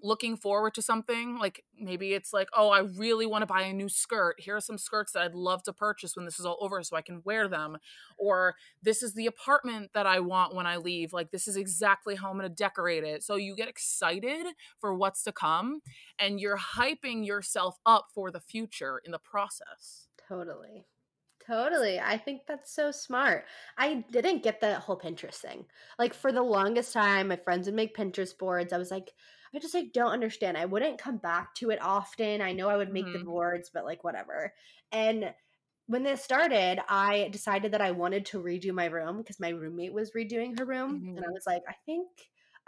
looking forward to something like maybe it's like oh i really want to buy a new skirt. Here are some skirts that i'd love to purchase when this is all over so i can wear them. Or this is the apartment that i want when i leave. Like this is exactly how i'm going to decorate it. So you get excited for what's to come and you're hyping yourself up for the future in the process. Totally Totally. I think that's so smart. I didn't get the whole Pinterest thing. Like for the longest time, my friends would make Pinterest boards. I was like, I just like don't understand. I wouldn't come back to it often. I know I would make mm-hmm. the boards, but like whatever. And when this started, I decided that I wanted to redo my room because my roommate was redoing her room. Mm-hmm. And I was like, I think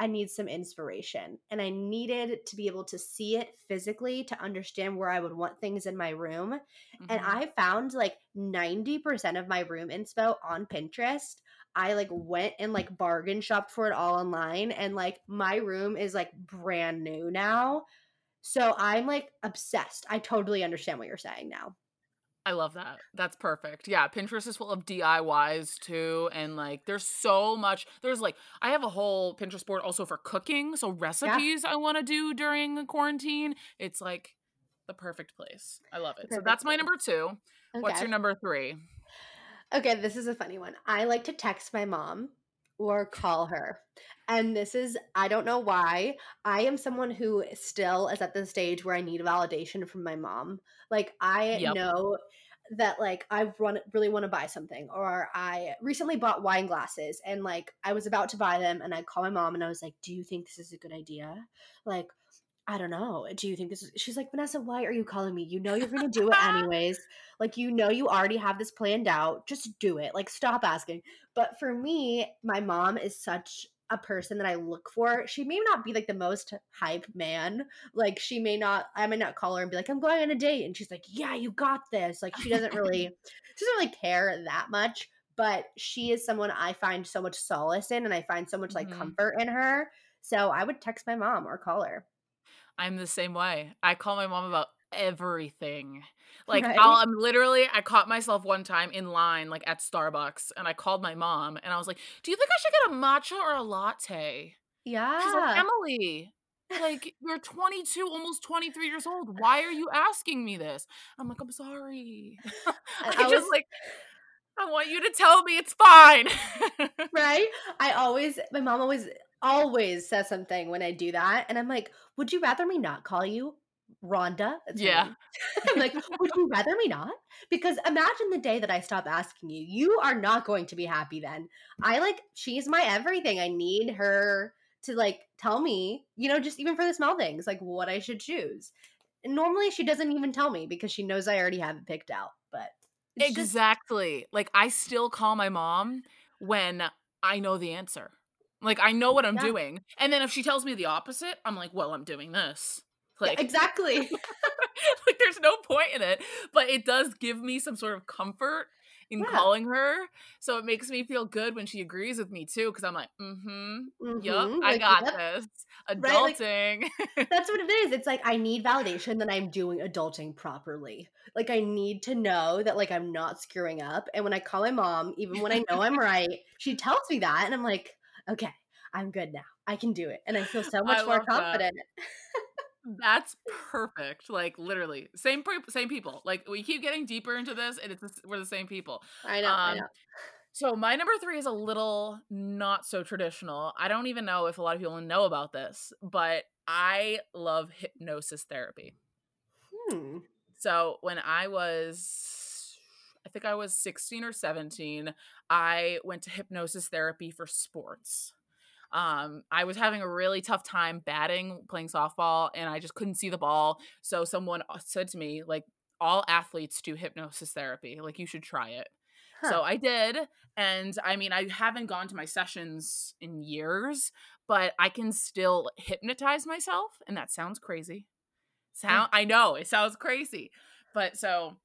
I need some inspiration. And I needed to be able to see it physically to understand where I would want things in my room. Mm-hmm. And I found like 90% of my room inspo on Pinterest. I like went and like bargain shopped for it all online and like my room is like brand new now. So I'm like obsessed. I totally understand what you're saying now. I love that. That's perfect. Yeah, Pinterest is full of DIYs too. And like there's so much. There's like I have a whole Pinterest board also for cooking. So recipes yeah. I want to do during quarantine. It's like the perfect place. I love it. Perfect so that's my number two. Okay. What's your number three? Okay, this is a funny one. I like to text my mom or call her. And this is, I don't know why. I am someone who still is at the stage where I need validation from my mom. Like, I yep. know that like I run really want to buy something or I recently bought wine glasses and like I was about to buy them and I called my mom and I was like, "Do you think this is a good idea?" Like I don't know. Do you think this is she's like, Vanessa, why are you calling me? You know you're gonna do it anyways. like you know you already have this planned out. Just do it. Like stop asking. But for me, my mom is such a person that I look for. She may not be like the most hype man. Like she may not I may not call her and be like, I'm going on a date. And she's like, Yeah, you got this. Like she doesn't really she doesn't really care that much. But she is someone I find so much solace in and I find so much like mm-hmm. comfort in her. So I would text my mom or call her. I'm the same way. I call my mom about everything. Like right? i am literally I caught myself one time in line like at Starbucks and I called my mom and I was like, "Do you think I should get a matcha or a latte?" Yeah. She's like, "Emily, like you're 22, almost 23 years old. Why are you asking me this?" I'm like, "I'm sorry." I, just was, like I want you to tell me it's fine. right? I always my mom always always says something when I do that. And I'm like, would you rather me not call you Rhonda? That's yeah. I'm like, would you rather me not? Because imagine the day that I stop asking you. You are not going to be happy then. I like, she's my everything. I need her to like tell me, you know, just even for the small things, like what I should choose. And normally she doesn't even tell me because she knows I already have it picked out. But exactly. Just- like I still call my mom when I know the answer. Like I know what I'm yeah. doing. And then if she tells me the opposite, I'm like, well, I'm doing this. Like yeah, exactly. like there's no point in it, but it does give me some sort of comfort in Yeah. calling her. So it makes me feel good when she agrees with me too, because I'm like, mm-hmm, yup, Mhm, I like, got yep. this. Right, like Adulting. That's what it is. It's like I need validation that I'm doing adulting properly. Like I need to know that like I'm not screwing up. And when I call my mom, even when I know I'm right, she tells me that and I'm like, "Okay, I'm good now. I can do it." And I feel so I much more love that. confident. That's perfect. Like literally, same same people. Like we keep getting deeper into this, and it's we're the same people. I know, I Um, know. so my number three is a little not so traditional. I don't even know if a lot of people know about this, but I love hypnosis therapy. Hmm. So when I was, I think I was 16 or 17, I went to hypnosis therapy for sports. Um, I was having a really tough time batting, playing softball, and I just couldn't see the ball. So someone uh, said to me, like, all athletes do hypnosis therapy. Like, you should try it. Huh. So I did. And I mean, I haven't gone to my sessions in years, but I can still hypnotize myself. And that sounds crazy. Sound I know it sounds crazy. But so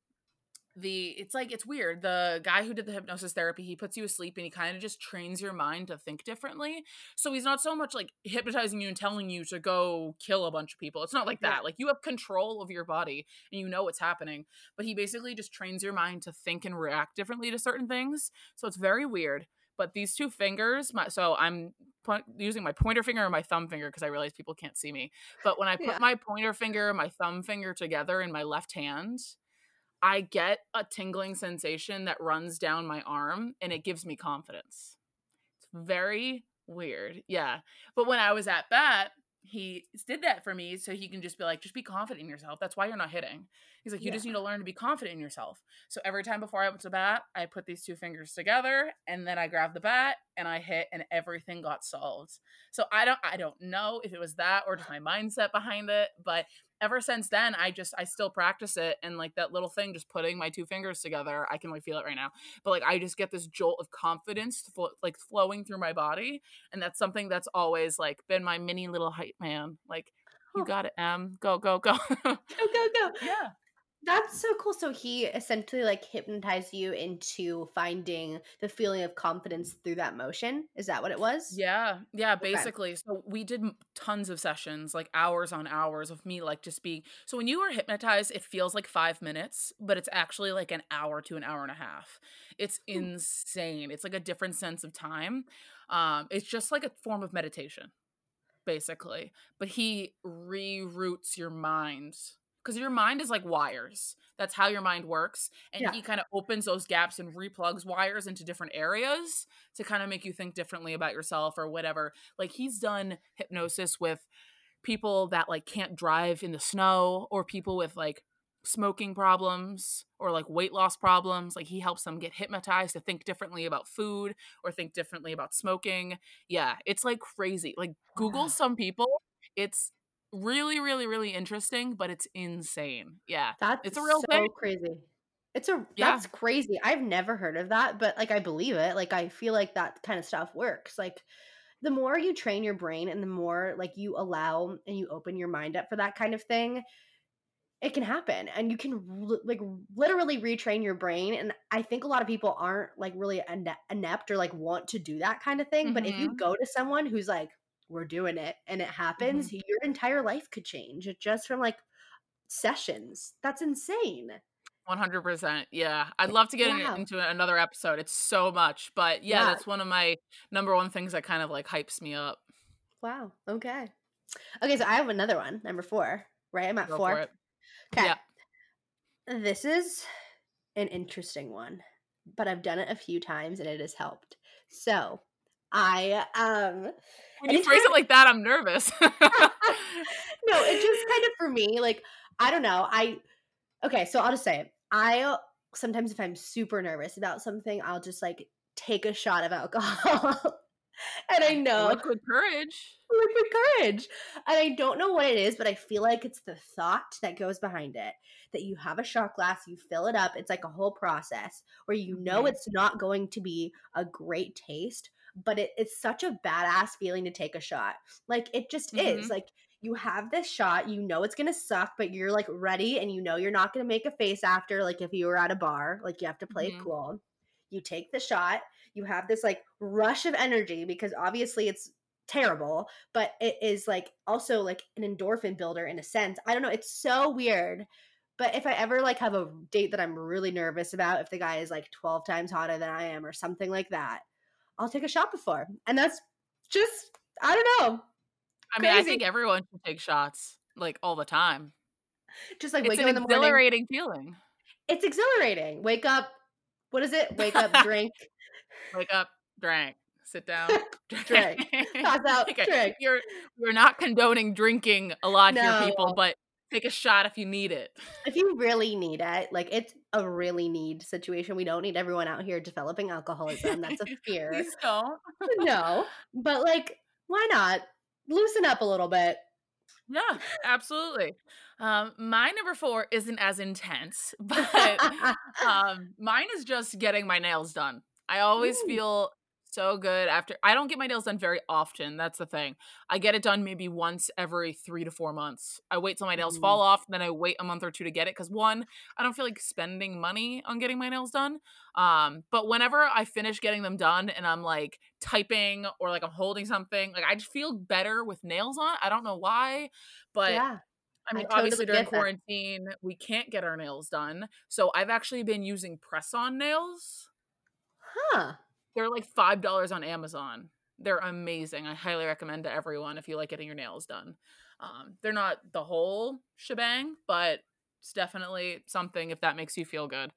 the it's like it's weird. The guy who did the hypnosis therapy, he puts you asleep and he kind of just trains your mind to think differently. So he's not so much like hypnotizing you and telling you to go kill a bunch of people. It's not like Yeah. that. Like you have control of your body and you know what's happening. But he basically just trains your mind to think and react differently to certain things. So it's very weird. But these two fingers, my so I'm point, using my pointer finger and my thumb finger because I realize people can't see me. But when I put Yeah. my pointer finger and my thumb finger together in my left hand, I get a tingling sensation that runs down my arm and it gives me confidence. It's very weird. Yeah. But when I was at bat, he did that for me so he can just be like, just be confident in yourself. That's why you're not hitting. He's like, you Yeah. just need to learn to be confident in yourself. So every time before I went to bat, I put these two fingers together and then I grabbed the bat and I hit and everything got solved. So I don't I don't know if it was that or just my mindset behind it, but ever since then I just I still practice it and like that little thing just putting my two fingers together, I can like feel it right now. But like I just get this jolt of confidence flo- like flowing through my body and that's something that's always like been my mini little hype man. Like you oh. got it, Em. Go go go. Go, go, go. yeah. That's so cool. So he essentially like hypnotized you into finding the feeling of confidence through that motion. Is that what it was? Yeah, yeah, Okay. basically. So we did tons of sessions, like hours on hours of me like just being. So when you are hypnotized, it feels like 5 minutes, but it's actually like an hour to an hour and a half. It's Hmm. insane. It's like a different sense of time. Um it's just like a form of meditation basically. But he reroutes your mind because your mind is like wires. That's how your mind works. And Yeah. he kind of opens those gaps and replugs wires into different areas to kind of make you think differently about yourself or whatever. Like he's done hypnosis with people that like can't drive in the snow or people with like smoking problems or like weight loss problems like he helps them get hypnotized to think differently about food or think differently about smoking yeah it's like crazy like google some people it's really really really interesting but it's insane yeah That's it's a real so thing crazy. It's a yeah that's crazy. I've never heard of that, but like I believe it. Like I feel like that kind of stuff works. Like the more you train your brain and the more like you allow and you open your mind up for that kind of thing, it can happen and you can l- like literally retrain your brain and i think a lot of people aren't like really ine- inept or like want to do that kind of thing but if you hmm go to someone who's like we're doing it and it happens mm-hmm. your entire life could change just from like sessions. That's insane. 100% yeah. I'd love to get wow into another episode it's so much but yeah yeah. that's one of my number one things that kind of like hypes me up. Wow okay. Okay so i have another one number four right? I'm at go four. okay. Yeah. This is an interesting one but i've done it a few times and it has helped. So i um when you phrase it like that i'm nervous. No it just kind of for me like i don't know i okay so i'll just say it i sometimes if i'm super nervous about something i'll just like take a shot of alcohol. And i know liquid courage. Liquid courage and i don't know what it is but i feel like it's the thought that goes behind it that you have a shot glass you fill it up it's like a whole process where you know hmm it's not going to be a great taste but it, it's such a badass feeling to take a shot like it just is hmm like you have this shot you know it's gonna suck but you're like ready and you know you're not gonna make a face after like if you were at a bar like you have to play it hmm cool you take the shot, you have this like rush of energy because obviously it's terrible, but it is like also like an endorphin builder in a sense. I don't know, it's so weird. But if I ever like have a date that I'm really nervous about, if the guy is like 12 times hotter than I am or something like that, I'll take a shot before. And that's just I don't know. I mean, I think everyone should take shots like all the time. Just like wake up in the morning. exhilarating feeling. It's exhilarating. Wake up. What is it? Wake up, drink, Wake up, drink, sit down, drink, pass out, Okay, drink. You're you're not condoning drinking a lot here, people, but take a shot if you need it. If you really need it, like it's a really need situation. We don't need everyone out here developing alcoholism. That's a fear. Please don't. no, but like, why not loosen up a little bit? Yeah, absolutely. Um, my number four isn't as intense, but um, mine is just getting my nails done. I always Ooh. feel so good after. I don't get my nails done very often. That's the thing. I get it done maybe once every three to four months. I wait till my nails Mhm. fall off, then I wait a month or two to get it because one, I don't feel like spending money on getting my nails done. Um, but whenever I finish getting them done and I'm like typing or like I'm holding something, like I just feel better with nails on. I don't know why, but yeah, I mean, I obviously totally during get that. quarantine, we can't get our nails done. So I've actually been using press on nails. huh? They're like $5 on Amazon. They're amazing. I highly recommend to everyone if you like getting your nails done. Um, they're not the whole shebang, but it's definitely something if that makes you feel good.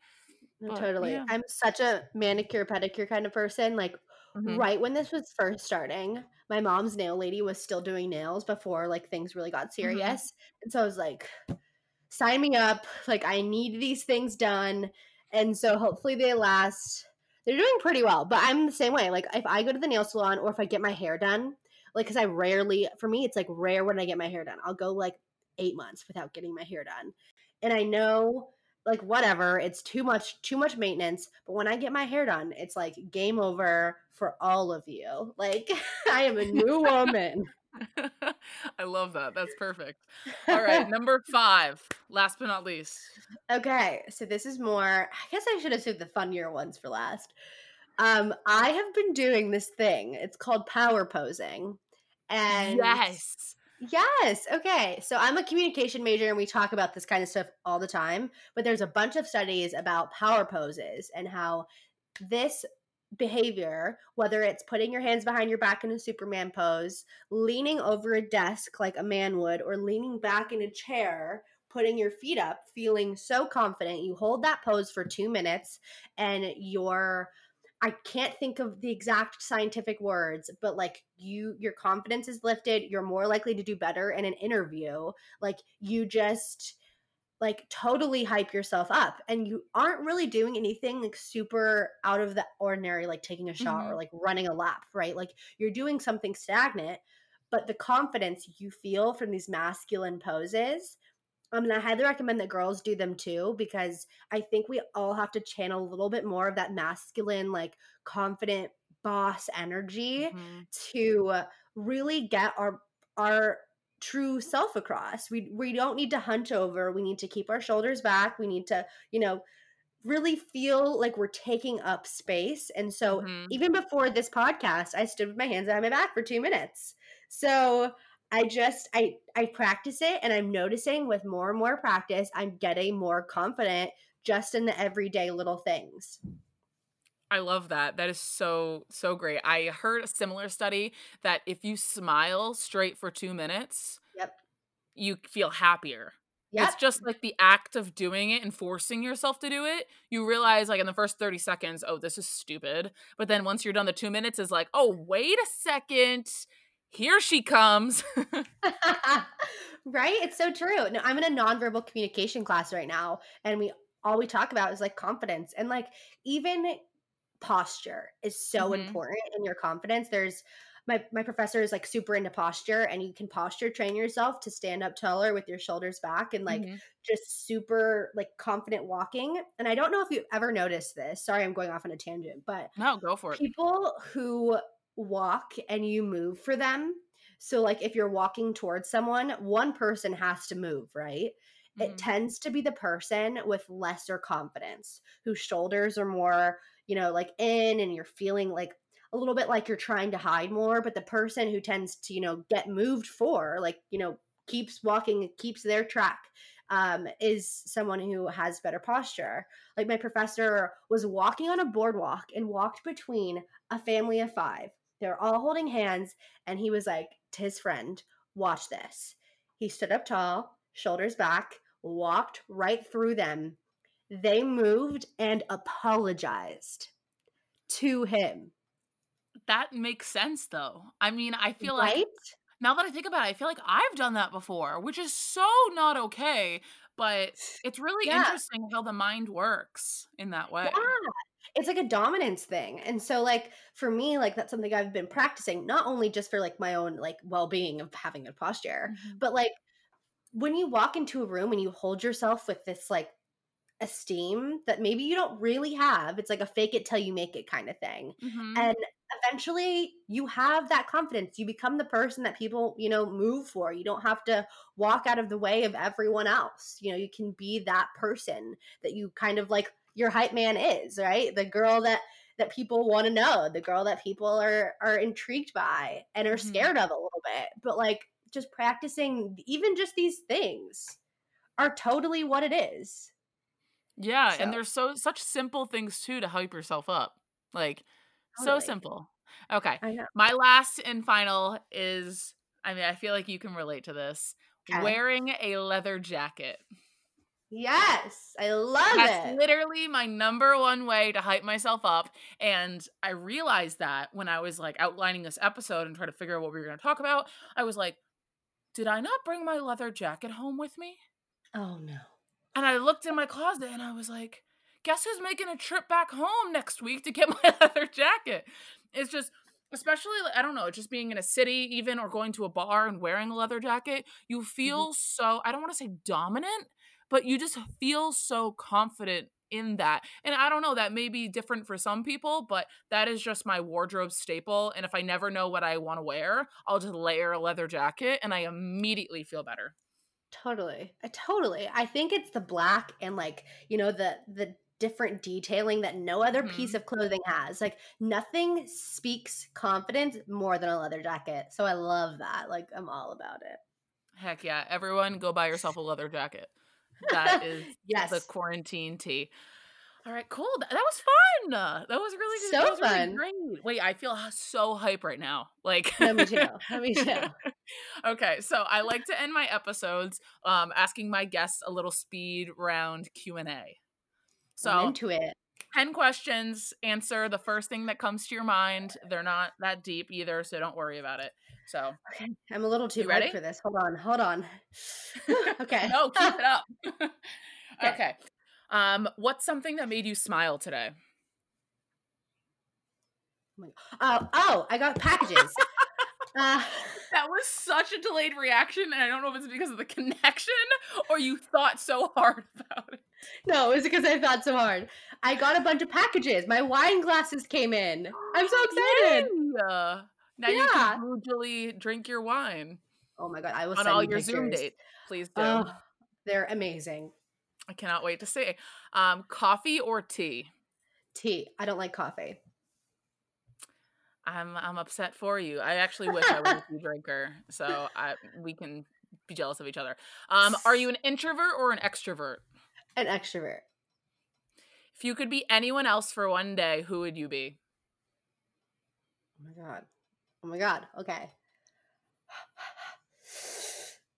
But, totally. yeah. I'm such a manicure pedicure kind of person. Like Mhm. right when this was first starting, my mom's nail lady was still doing nails before like things really got serious. And so I was like, sign me up. Like I need these things done. And so hopefully they last. They're doing pretty well, but I'm the same way. Like if I go to the nail salon or if I get my hair done, like cuz I rarely for me it's like rare when I get my hair done. I'll go like 8 months without getting my hair done. And I know like whatever, it's too much too much maintenance, but when I get my hair done, it's like game over for all of you. Like I am a new woman. I love that. That's perfect. All right, number five. Last but not least. Okay, so this is more. I guess I should have saved the funnier ones for last. Um, I have been doing this thing. It's called power posing, and yes. yes, okay. So I'm a communication major, and we talk about this kind of stuff all the time. But there's a bunch of studies about power poses and how this behavior, whether it's putting your hands behind your back in a Superman pose, leaning over a desk like a man would, or leaning back in a chair, putting your feet up, feeling so confident. You hold that pose for two minutes and you're I can't think of the exact scientific words, but like you your confidence is lifted, you're more likely to do better in an interview. Like you just like totally hype yourself up and you aren't really doing anything like super out of the ordinary like taking a shot Mhm. or like running a lap right like you're doing something stagnant but the confidence you feel from these masculine poses I mean, I highly recommend that girls do them too because I think we all have to channel a little bit more of that masculine, like confident boss energy Mhm. to really get our our true self across. We we don't need to hunch over. We need to keep our shoulders back. We need to, you know, really feel like we're taking up space. And so Mhm. even before this podcast, I stood with my hands behind my back for 2 minutes. So I just I I practice it and I'm noticing with more and more practice, I'm getting more confident just in the everyday little things. I love that. That is so so great. I heard a similar study that if you smile straight for 2 minutes, Yep. you feel happier. Yep. It's just like the act of doing it and forcing yourself to do it. You realize like in the first 30 seconds, oh, this is stupid. But then once you're done the 2 minutes is like, "Oh, wait a second. Here she comes." right? It's so true. No, I'm in a nonverbal communication class right now, and we all we talk about is like confidence and like even posture is so Mhm. important in your confidence. There's my my professor is like super into posture, and you can posture train yourself to stand up taller with your shoulders back and like Mhm. just super like confident walking. And I don't know if you've ever noticed this. Sorry, I'm going off on a tangent, but No, go for it. people who walk and you move for them so like if you're walking towards someone one person has to move right it Mhm. tends to be the person with lesser confidence whose shoulders are more you know, like in and you're feeling like a little bit like you're trying to hide more, but the person who tends to, you know, get moved for, like, you know, keeps walking, keeps their track, um, is someone who has better posture. Like my professor was walking on a boardwalk and walked between a family of five. They're all holding hands, and he was like to his friend, Watch this. He stood up tall, shoulders back, walked right through them. They moved and apologized to him. That makes sense though. I mean, I feel right? like now that I think about it, I feel like I've done that before, which is so not okay. But it's really Yeah. interesting how the mind works in that way. Yeah. It's like a dominance thing. And so like for me, like that's something I've been practicing, not only just for like my own like well-being of having a posture, Mhm. but like when you walk into a room and you hold yourself with this like esteem that maybe you don't really have, it's like a fake it till you make it kind of thing. Mhm. And eventually you have that confidence. You become the person that people, you know, move for. You don't have to walk out of the way of everyone else. You know, you can be that person that you kind of like your hype man is, right? The girl that that people want to know, the girl that people are are intrigued by and are Mhm. scared of a little bit. But like just practicing even just these things are totally what it is. Yeah, So- and there's so such simple things too to hype yourself up. Like so simple. Okay. My last and final is I mean, I feel like you can relate to this. Okay. Wearing a leather jacket. Yes, I love That's it. literally my number one way to hype myself up. And I realized that when I was like outlining this episode and trying to figure out what we were going to talk about, I was like, did I not bring my leather jacket home with me? oh no. And I looked in my closet and I was like, guess who's making a trip back home next week to get my leather jacket? It's just, especially, I don't know, just being in a city, even or going to a bar and wearing a leather jacket, you mm-hmm. feel so, I don't want to say dominant, but you just feel so confident in that. And I don't know, that may be different for some people, but that is just my wardrobe staple. And if I never know what I want to wear, I'll just layer a leather jacket and I immediately feel better. Totally. I totally. I think it's the black and like, you know, the the different detailing that no other piece Mhm. of clothing has. Like nothing speaks confidence more than a leather jacket. So I love that. Like I'm all about it. Heck yeah. Everyone go buy yourself a leather jacket. That is Yes. the quarantine tea. All right, cool. That, that was fun. That was really good. So was really fun. great. Wait, I feel so hype right now. Like let me too. Let me too. okay, so I like to end my episodes um asking my guests a little speed round Q&A. I'm So, into it. 10 questions, answer the first thing that comes to your mind. They're not that deep either, so don't worry about it. So, Okay. I'm a little too ready for this. Hold on. Hold on. okay. no, keep it up. Okay. okay. Um, what's something that made you smile today? Oh, oh, I got packages. uh, That was such a delayed reaction, and I don't know if it's because of the connection or you thought so hard about it. no, it was because I thought so hard. I got a bunch of packages. My wine glasses came in. I'm so excited. Yeah. Now you can usually drink your wine Oh my god, I will on all you your Zoom pictures. dates. Please do. Oh, they're amazing. I cannot wait to see. Um, coffee or tea? Tea. I don't like coffee. I'm I'm upset for you. I actually wish I was a tea drinker, so I we can be jealous of each other. Um, are you an introvert or an extrovert? An extrovert. If you could be anyone else for one day, who would you be? Oh my god. Oh my god. Okay.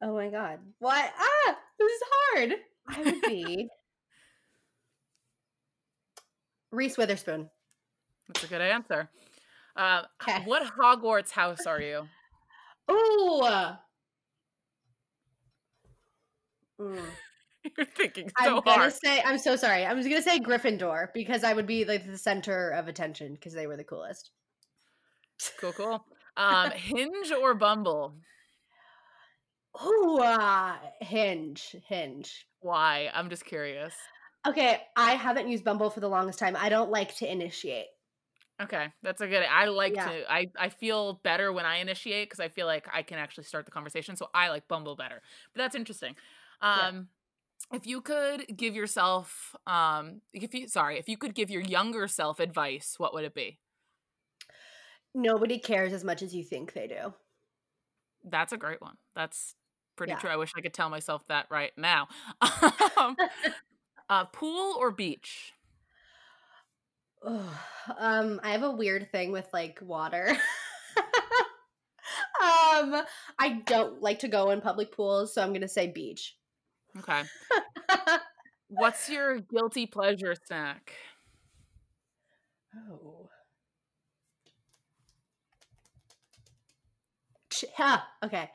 Oh my god. What? Ah, this is hard. I would be Reese Witherspoon. That's a good answer. Uh, h- 'Kay. what Hogwarts house are you? Oh. Mm. You're thinking so I'm gonna hard. say I'm so sorry. I was gonna say Gryffindor because I would be like the center of attention because they were the coolest. Cool, cool. Um, Hinge or Bumble? Oh, uh, Hinge, Hinge. Why? I'm just curious. Okay, I haven't used Bumble for the longest time. I don't like to initiate. Okay, that's a good. I like Yeah. to. I I feel better when I initiate because I feel like I can actually start the conversation. So I like Bumble better. But that's interesting. Yeah. Um, if you could give yourself um if you sorry, if you could give your younger self advice, what would it be? Nobody cares as much as you think they do. That's a great one. That's pretty Yeah. true. I wish I could tell myself that right now. um, uh, pool or beach? Um, I have a weird thing with like water. um, I don't like to go in public pools, so I'm gonna say beach. Okay. What's your guilty pleasure snack? oh. Ha, okay.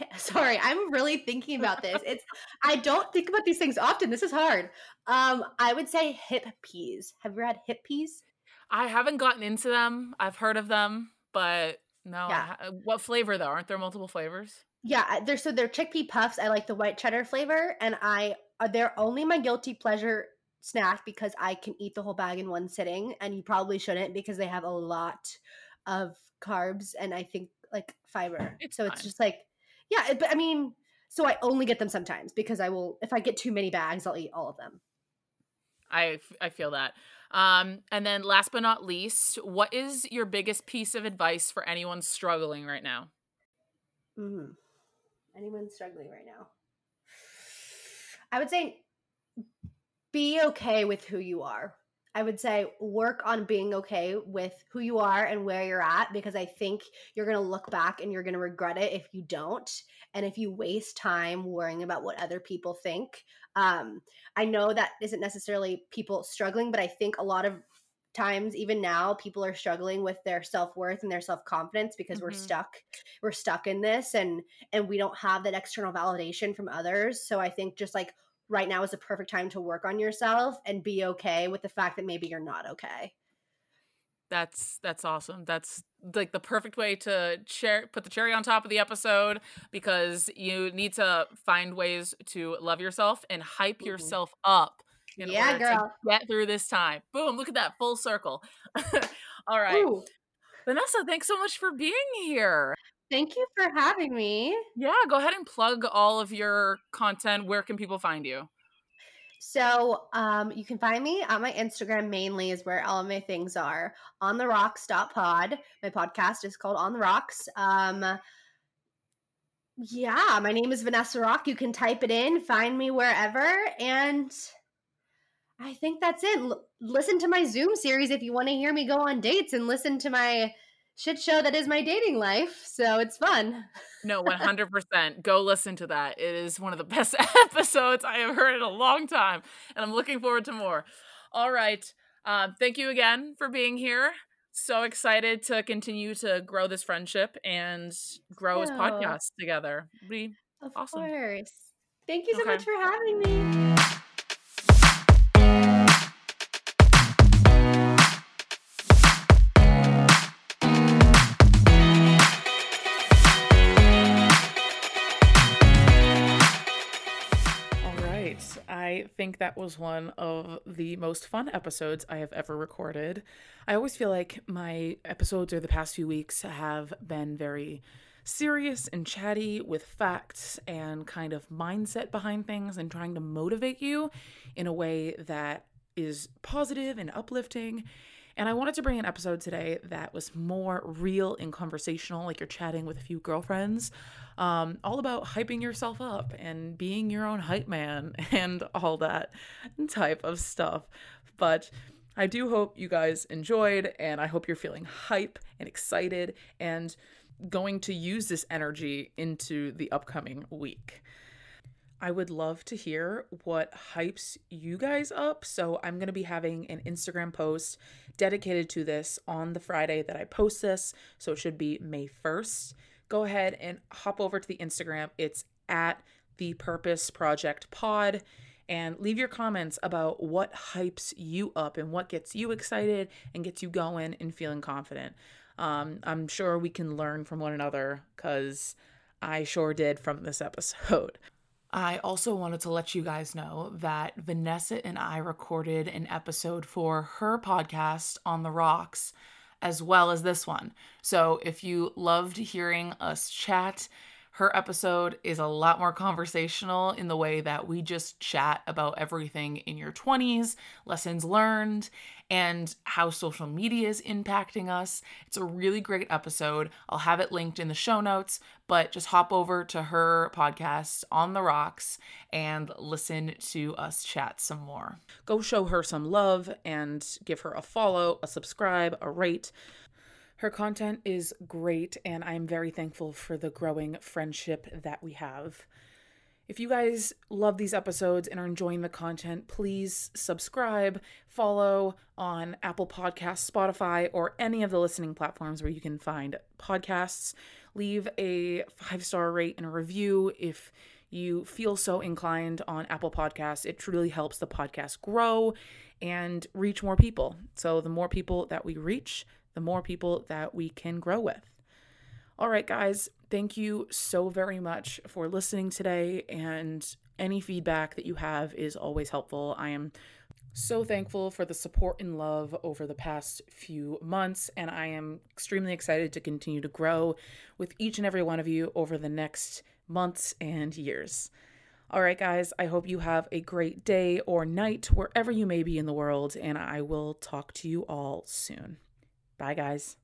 Sorry, I'm really thinking about this. It's I don't think about these things often. This is hard. Um, I would say hip peas. Have you had Hippeas? I haven't gotten into them. I've heard of them, but no. Yeah. ha- what flavor though? Aren't there multiple flavors? Yeah, they're so they're chickpea puffs. I like the white cheddar flavor, and I uh, they're only my guilty pleasure snack because I can eat the whole bag in one sitting, and you probably shouldn't because they have a lot of carbs and I think like fiber. It's so it's just like, yeah, but I mean, so I only get them sometimes because I will if I get too many bags, I'll eat all of them. I, I feel that. Um, and then last but not least, what is your biggest piece of advice for anyone struggling right now? Mm-hmm. Anyone struggling right now? I would say be okay with who you are. I would say work on being okay with who you are and where you're at because I think you're going to look back and you're going to regret it if you don't. And if you waste time worrying about what other people think. Um, I know that isn't necessarily people struggling, but I think a lot of times, even now, people are struggling with their self worth and their self confidence because we're Mhm. stuck. We're stuck in this and and we don't have that external validation from others. So I think just like right now is the perfect time to work on yourself and be okay with the fact that maybe you're not okay. That's that's awesome. That's like the perfect way to cher- put the cherry on top of the episode because you need to find ways to love yourself and hype Mhm. yourself up in Yeah, order girl. to get through this time. Boom, look at that full circle. All right. Ooh, Vanessa, thanks so much for being here. Thank you for having me. Yeah, go ahead and plug all of your content. Where can people find you? So um, you can find me on my Instagram mainly is where all of my things are. On the rocks pod. My podcast is called On the Rocks. Um, yeah, my name is Vanessa Rock. You can type it in, find me wherever, and I think that's it. L- listen to my Zoom series if you want to hear me go on dates and listen to my shit show that is my dating life. So it's fun. No, 100%. Go listen to that. It is one of the best episodes I have heard in a long time, and I'm looking forward to more. All right. Um, thank you again for being here. So excited to continue to grow this friendship and grow this Yeah. podcast together. Be Of Awesome. course. Thank you so Okay. much for having me. Think that was one of the most fun episodes I have ever recorded. I always feel like my episodes or the past few weeks have been very serious and chatty with facts and kind of mindset behind things and trying to motivate you in a way that is positive and uplifting. And I wanted to bring an episode today that was more real and conversational, like you're chatting with a few girlfriends, um, all about hyping yourself up and being your own hype man and all that type of stuff. But I do hope you guys enjoyed, and I hope you're feeling hype and excited and going to use this energy into the upcoming week. I would love to hear what hypes you guys up. So I'm going to be having an Instagram post dedicated to this on the Friday that I post this. So it should be May 1st. Go ahead and hop over to the Instagram. It's at the Purpose Project Pod and leave your comments about what hypes you up and what gets you excited and gets you going and feeling confident. Um, I'm sure we can learn from one another because I sure did from this episode. I also wanted to let you guys know that Vanessa and I recorded an episode for her podcast on the rocks as well as this one. So if you loved hearing us chat, Her episode is a lot more conversational in the way that we just chat about everything in your 20s, lessons learned, and how social media is impacting us. It's a really great episode. I'll have it linked in the show notes, but just hop over to her podcast, On the Rocks, and listen to us chat some more. Go show her some love and give her a follow, a subscribe, a rate. Her content is great, and I'm very thankful for the growing friendship that we have. If you guys love these episodes and are enjoying the content, please subscribe, follow on Apple Podcasts, Spotify, or any of the listening platforms where you can find podcasts. Leave a five star rate and a review if you feel so inclined on Apple Podcasts. It truly helps the podcast grow and reach more people. So, the more people that we reach, the more people that we can grow with. All right, guys, thank you so very much for listening today. And any feedback that you have is always helpful. I am so thankful for the support and love over the past few months, and I am extremely excited to continue to grow with each and every one of you over the next months and years. All right, guys, I hope you have a great day or night wherever you may be in the world, and I will talk to you all soon. Bye, guys.